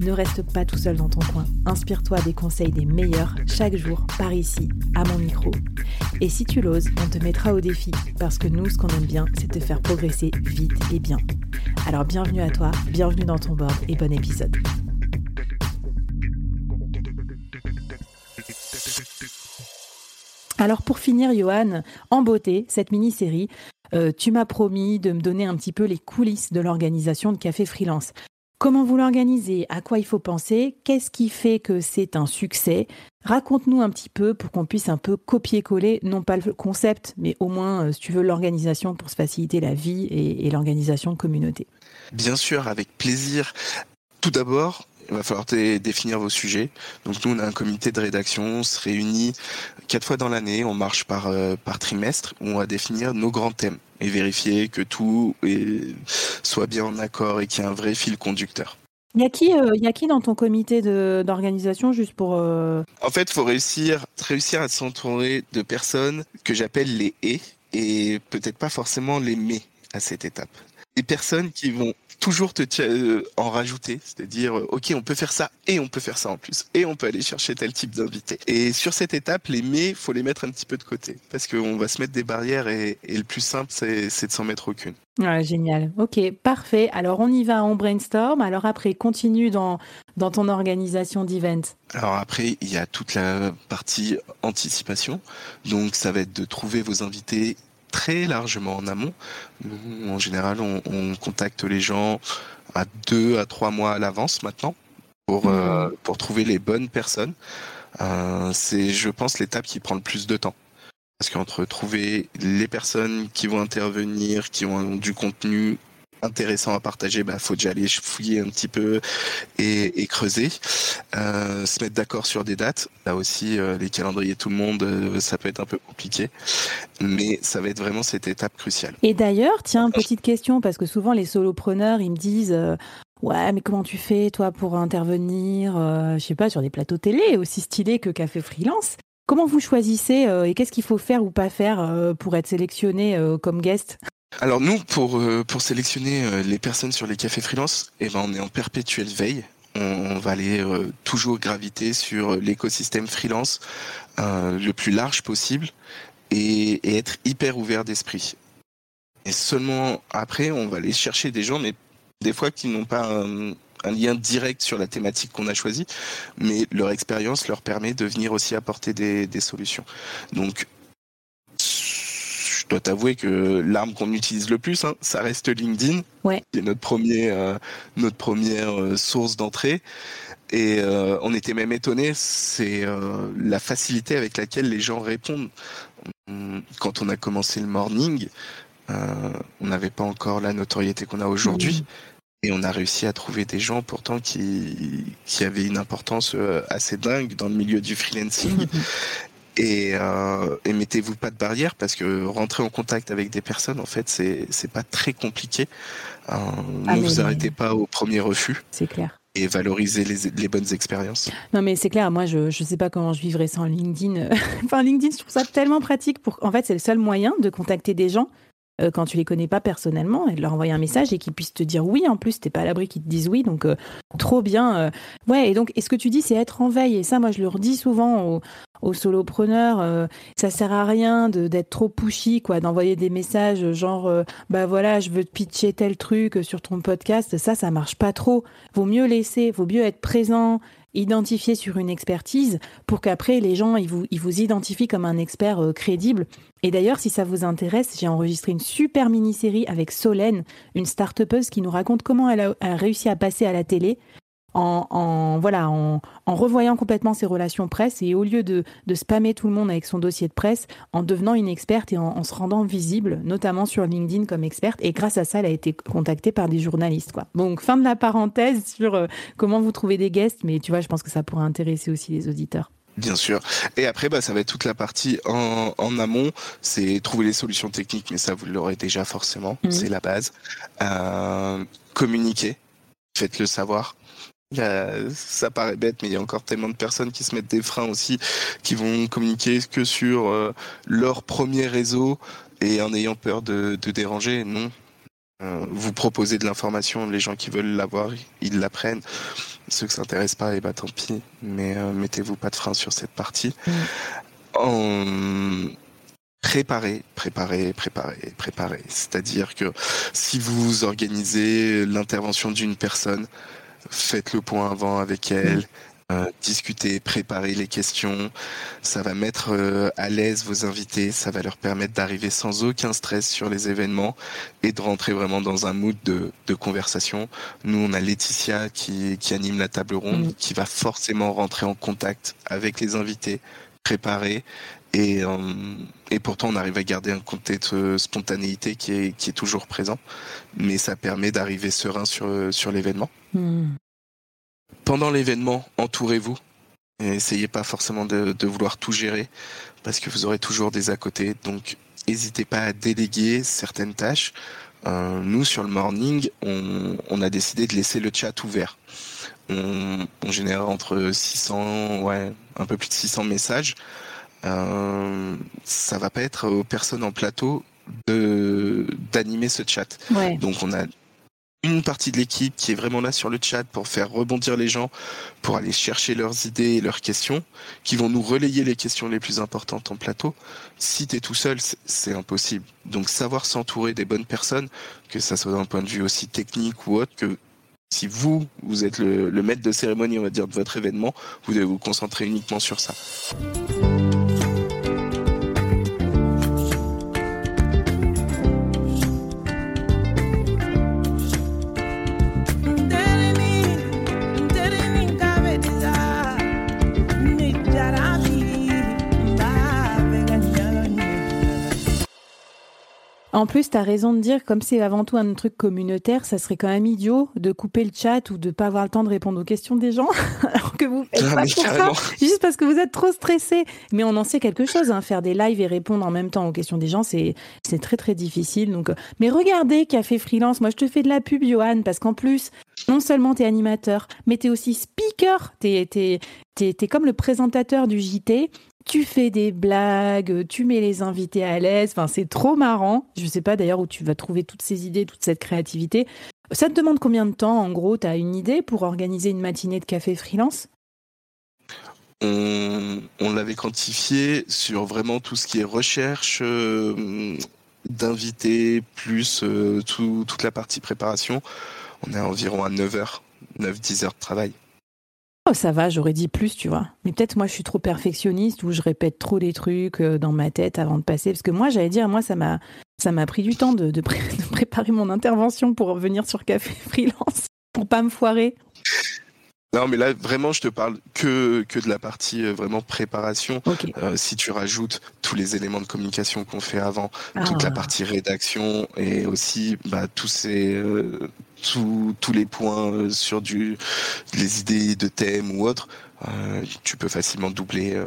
Ne reste pas tout seul dans ton coin. Inspire-toi des conseils des meilleurs chaque jour par ici, à mon micro. Et si tu l'oses, on te mettra au défi parce que nous, ce qu'on aime bien, c'est te faire progresser vite et bien. Alors bienvenue à toi, bienvenue dans ton board et bon épisode. Alors pour finir, Johan, en beauté, cette mini-série, euh, tu m'as promis de me donner un petit peu les coulisses de l'organisation de Café Freelance. Comment vous l'organisez? À quoi il faut penser? Qu'est-ce qui fait que c'est un succès? Raconte-nous un petit peu pour qu'on puisse un peu copier-coller, non pas le concept, mais au moins, euh, si tu veux, l'organisation pour se faciliter la vie et, et l'organisation communauté. Bien sûr, avec plaisir. Tout d'abord, il va falloir définir vos sujets. Donc nous, on a un comité de rédaction, on se réunit quatre fois dans l'année, on marche par, euh, par trimestre, où on va définir nos grands thèmes et vérifier que tout est, soit bien en accord et qu'il y a un vrai fil conducteur. Il y, a qui, euh, y a qui dans ton comité d'organisation juste pour... Euh, en fait, il faut réussir, réussir à s'entourer de personnes que j'appelle les et et peut-être pas forcément les mais à cette étape. Des personnes qui vont toujours te euh, en rajouter, c'est-à-dire euh, ok on peut faire ça et on peut faire ça en plus et on peut aller chercher tel type d'invité. Et sur cette étape, les mais faut les mettre un petit peu de côté parce qu'on va se mettre des barrières et, le plus simple c'est de s'en mettre aucune. Ouais, génial. Ok, parfait. Alors on y va, on brainstorm. Alors après, continue dans, dans ton organisation d'event. Alors après, il y a toute la partie anticipation. Donc ça va être de trouver vos invités très largement en amont. Nous, en général, on, contacte les gens à deux à trois mois à l'avance maintenant pour, euh, mhm. pour trouver les bonnes personnes. Euh, c'est, je pense, l'étape qui prend le plus de temps. Parce qu'entre trouver les personnes qui vont intervenir, qui ont du contenu intéressant à partager, bah faut déjà aller fouiller un petit peu et, creuser, euh, se mettre d'accord sur des dates. Là aussi, euh, les calendriers tout le monde, euh, ça peut être un peu compliqué, mais ça va être vraiment cette étape cruciale. Et d'ailleurs, tiens, petite question parce que souvent les solopreneurs, ils me disent. Ouais, mais comment tu fais, toi, pour intervenir, je sais pas, sur des plateaux télé aussi stylés que Café Freelance Comment vous choisissez et qu'est-ce qu'il faut faire ou pas faire pour être sélectionné comme guest? Alors nous, pour, euh, sélectionner euh, les personnes sur les cafés freelance, eh ben, on est en perpétuelle veille. On, va aller euh, toujours graviter sur l'écosystème freelance le plus large possible et, être hyper ouvert d'esprit. Et seulement après, on va aller chercher des gens, mais des fois qui n'ont pas un, un, lien direct sur la thématique qu'on a choisie, mais leur expérience leur permet de venir aussi apporter des, des solutions. Donc je dois t'avouer que l'arme qu'on utilise le plus, hein, ça reste LinkedIn. Ouais. C'est notre premier, euh, notre première euh, source d'entrée. Et euh, on était même étonné, c'est la facilité avec laquelle les gens répondent. Quand on a commencé le morning, on n'avait pas encore la notoriété qu'on a aujourd'hui. Mmh. Et on a réussi à trouver des gens pourtant qui, qui avaient une importance assez dingue dans le milieu du freelancing. Et, euh, et mettez-vous pas de barrière parce que rentrer en contact avec des personnes, en fait, c'est c'est pas très compliqué. Euh, ah, ne vous arrêtez pas au premier refus. C'est clair. Et valoriser les, les bonnes expériences. Non, mais c'est clair. Moi, je je sais pas comment je vivrais sans LinkedIn. enfin, LinkedIn, je trouve ça tellement pratique pour. En fait, c'est le seul moyen de contacter des gens euh, quand tu les connais pas personnellement et de leur envoyer un message et qu'ils puissent te dire oui en plus t'es pas à l'abri qu'ils te disent oui donc euh, trop bien euh. ouais et donc et ce que tu dis c'est être en veille et ça moi je le redis souvent aux, aux solopreneurs ça sert à rien d'être trop pushy quoi d'envoyer des messages genre bah voilà je veux te pitcher tel truc sur ton podcast. Ça ça marche pas trop. Vaut mieux laisser vaut mieux être présent identifié sur une expertise pour qu'après les gens ils vous, ils vous identifient comme un expert euh, crédible. Et d'ailleurs, si ça vous intéresse, j'ai enregistré une super mini-série avec Solène, une start-upeuse qui nous raconte comment elle a réussi à passer à la télé en, voilà, en, revoyant complètement ses relations presse et au lieu de, spammer tout le monde avec son dossier de presse, en devenant une experte et en, se rendant visible, notamment sur LinkedIn comme experte. Et grâce à ça, elle a été contactée par des journalistes. Quoi. Donc, fin de la parenthèse sur euh, comment vous trouvez des guests, mais tu vois, je pense que ça pourrait intéresser aussi les auditeurs. Bien sûr. Et après, bah, ça va être toute la partie en, amont, c'est trouver les solutions techniques, mais ça, vous l'aurez déjà forcément, mmh. c'est la base. Euh, communiquer, faites-le savoir ça paraît bête, mais il y a encore tellement de personnes qui se mettent des freins aussi, qui vont communiquer que sur euh, leur premier réseau et en ayant peur de, déranger. Non. Euh, vous proposez de l'information, les gens qui veulent l'avoir, ils la prennent. Ceux qui s'intéressent pas, et eh ben, tant pis. Mais euh, mettez-vous pas de frein sur cette partie. Mm. En préparer, préparer, préparer, préparer. C'est-à-dire que si vous organisez l'intervention d'une personne, faites le point avant avec elle, euh, discuter, préparer les questions. Ça va mettre euh, à l'aise vos invités, ça va leur permettre d'arriver sans aucun stress sur les événements et de rentrer vraiment dans un mood de, conversation. Nous, on a Laetitia qui, qui anime la table ronde, mm. qui va forcément rentrer en contact avec les invités, préparer et, euh, et pourtant, on arrive à garder un contexte de spontanéité qui est, qui est toujours présent. Mais ça permet d'arriver serein sur, sur l'événement. Hmm. Pendant l'événement, entourez-vous. Essayez pas forcément de, de, vouloir tout gérer parce que vous aurez toujours des à côté. Donc, n'hésitez pas à déléguer certaines tâches. Euh, nous, sur le morning, on, on, a décidé de laisser le chat ouvert. On, on génère entre 600, ouais, un peu plus de 600 messages euh, ça va pas être aux personnes en plateau de d'animer ce chat. Donc on a une partie de l'équipe qui est vraiment là sur le chat pour faire rebondir les gens, pour aller chercher leurs idées et leurs questions, qui vont nous relayer les questions les plus importantes en plateau. Si tu es tout seul, c'est impossible. Donc savoir s'entourer des bonnes personnes, que ça soit d'un point de vue aussi technique ou autre, que si vous, vous êtes le, le maître de cérémonie, on va dire, de votre événement, vous devez vous concentrer uniquement sur ça. En plus, tu as raison de dire, comme c'est avant tout un truc communautaire, ça serait quand même idiot de couper le chat ou de pas avoir le temps de répondre aux questions des gens, alors que vous faites ah, pas pour ça, juste parce que vous êtes trop stressé. Mais on en sait quelque chose, hein, faire des lives et répondre en même temps aux questions des gens, c'est c'est très très difficile. Donc, euh, mais regardez Café Freelance, moi je te fais de la pub, Johan, parce qu'en plus, non seulement tu es animateur, mais tu es aussi speaker, tu es, es, comme le présentateur du JT tu fais des blagues, tu mets les invités à l'aise. Enfin, c'est trop marrant. Je ne sais pas d'ailleurs où tu vas trouver toutes ces idées, toute cette créativité. Ça te demande combien de temps, en gros, tu as une idée pour organiser une matinée de café freelance? On, l'avait quantifié sur vraiment tout ce qui est recherche euh, d'invités, plus euh, toute la partie préparation. On est environ à 9 heures, 9-10 heures de travail. Oh, ça va, j'aurais dit plus, tu vois. Mais peut-être moi, je suis trop perfectionniste ou je répète trop les trucs euh, dans ma tête avant de passer. Parce que moi, j'allais dire, moi, ça m'a, ça m'a pris du temps de, de, préparer mon intervention pour venir sur Café Freelance, pour pas me foirer. Non, mais là, vraiment, je te parle que, que de la partie euh, vraiment préparation. Euh, si tu rajoutes tous les éléments de communication qu'on fait avant, toute la ah. partie rédaction et aussi bah, tous ces, tous, les points euh, sur du, les idées de thème ou autre, euh, tu peux facilement doubler, euh,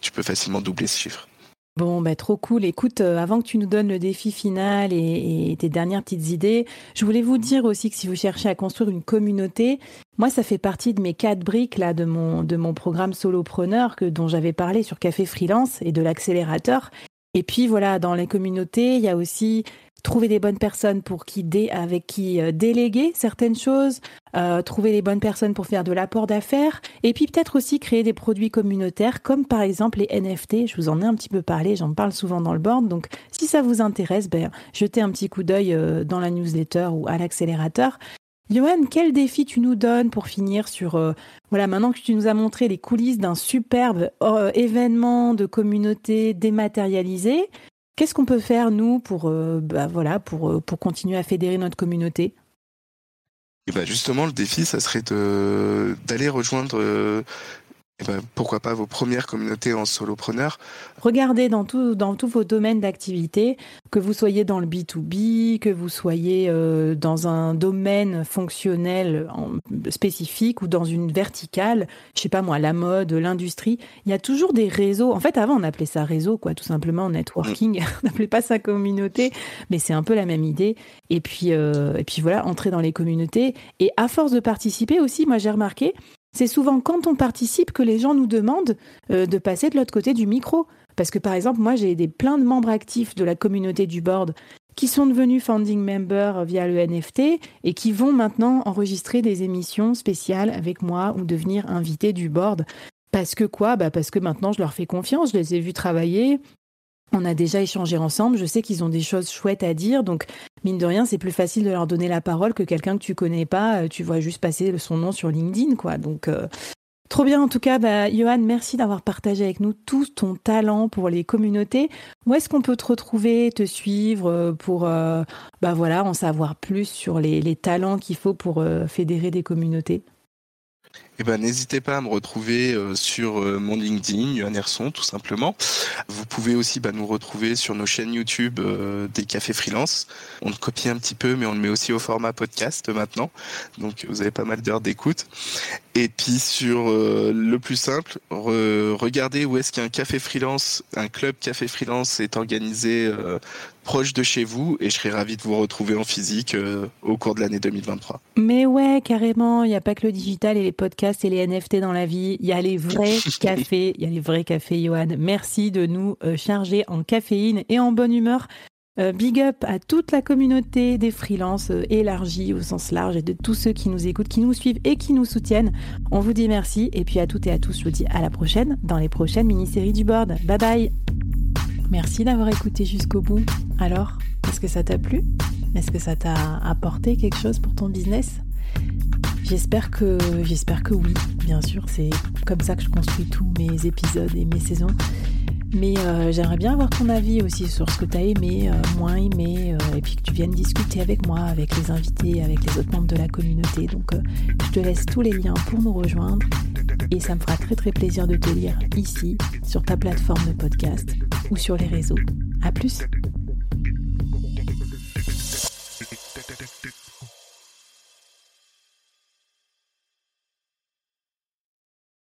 tu peux facilement doubler ce chiffre. Bon, bah, trop cool. Écoute, avant que tu nous donnes le défi final et, tes dernières petites idées, je voulais vous dire aussi que si vous cherchez à construire une communauté, moi, ça fait partie de mes quatre briques là de mon de mon programme solopreneur que dont j'avais parlé sur Café Freelance et de l'accélérateur. Et puis voilà, dans les communautés, il y a aussi trouver des bonnes personnes pour qui avec qui euh, déléguer certaines choses, euh, trouver les bonnes personnes pour faire de l'apport d'affaires, et puis peut-être aussi créer des produits communautaires comme par exemple les NFT. Je vous en ai un petit peu parlé, j'en parle souvent dans le board. Donc si ça vous intéresse, ben, jetez un petit coup d'œil euh, dans la newsletter ou à l'accélérateur. Johan, quel défi tu nous donnes pour finir sur, voilà, maintenant que tu nous as montré les coulisses d'un superbe événement de communauté dématérialisé, qu'est-ce qu'on peut faire, nous, pour, euh, bah, voilà, pour, pour continuer à fédérer notre communauté? Et bah justement, le défi, ça serait d'aller rejoindre eh ben, pourquoi pas vos premières communautés en solopreneur Regardez dans, tout, dans tous vos domaines d'activité, que vous soyez dans le B2B, que vous soyez euh, dans un domaine fonctionnel spécifique ou dans une verticale, je sais pas moi, la mode, l'industrie, il y a toujours des réseaux. En fait, avant, on appelait ça réseau, quoi, tout simplement, networking. Mm. on n'appelait pas ça communauté, mais c'est un peu la même idée. Et puis, euh, et puis voilà, entrer dans les communautés. Et à force de participer aussi, moi j'ai remarqué, c'est souvent quand on participe que les gens nous demandent euh, de passer de l'autre côté du micro. Parce que par exemple, moi j'ai des plein de membres actifs de la communauté du board qui sont devenus founding members via le NFT et qui vont maintenant enregistrer des émissions spéciales avec moi ou devenir invités du board. Parce que quoi? Bah Parce que maintenant je leur fais confiance, je les ai vus travailler, on a déjà échangé ensemble, je sais qu'ils ont des choses chouettes à dire, donc mine de rien, c'est plus facile de leur donner la parole que quelqu'un que tu connais pas, euh, tu vois juste passer son nom sur LinkedIn, quoi. Donc, euh, trop bien en tout cas, bah, Johan, merci d'avoir partagé avec nous tout ton talent pour les communautés. Où est-ce qu'on peut te retrouver, te suivre euh, pour, bah voilà, en savoir plus sur les, les talents qu'il faut pour fédérer des communautés? Eh ben, n'hésitez pas à me retrouver euh, sur euh, mon LinkedIn, Yohan Herson, tout simplement. Vous pouvez aussi bah, nous retrouver sur nos chaînes YouTube euh, des cafés freelance. On le copie un petit peu, mais on le met aussi au format podcast maintenant. Donc, vous avez pas mal d'heures d'écoute. Et puis sur le plus simple, regardez où est-ce qu'un café freelance, un club café freelance est organisé proche de chez vous et je serai ravi de vous retrouver en physique au cours de l'année 2023. Mais ouais, carrément, il n'y a pas que le digital et les podcasts et les NFT dans la vie. Il y a les vrais cafés, il y a les vrais cafés, Johan. Merci de nous euh, charger en caféine et en bonne humeur. Euh, big up à toute la communauté des freelances euh, élargie au sens large et de tous ceux qui nous écoutent, qui nous suivent et qui nous soutiennent. On vous dit merci et puis à toutes et à tous, je vous dis à la prochaine dans les prochaines mini-séries du board. Bye bye Merci d'avoir écouté jusqu'au bout. Alors, est-ce que ça t'a plu? Est-ce que ça t'a apporté quelque chose pour ton business? J'espère que, j'espère que oui, bien sûr, c'est comme ça que je construis tous mes épisodes et mes saisons. Mais euh, j'aimerais bien avoir ton avis aussi sur ce que tu as aimé, euh, moins aimé, euh, et puis que tu viennes discuter avec moi, avec les invités, avec les autres membres de la communauté. Donc je te laisse tous les liens pour nous rejoindre et ça me fera très très plaisir de te lire ici, sur ta plateforme de podcast ou sur les réseaux. A plus!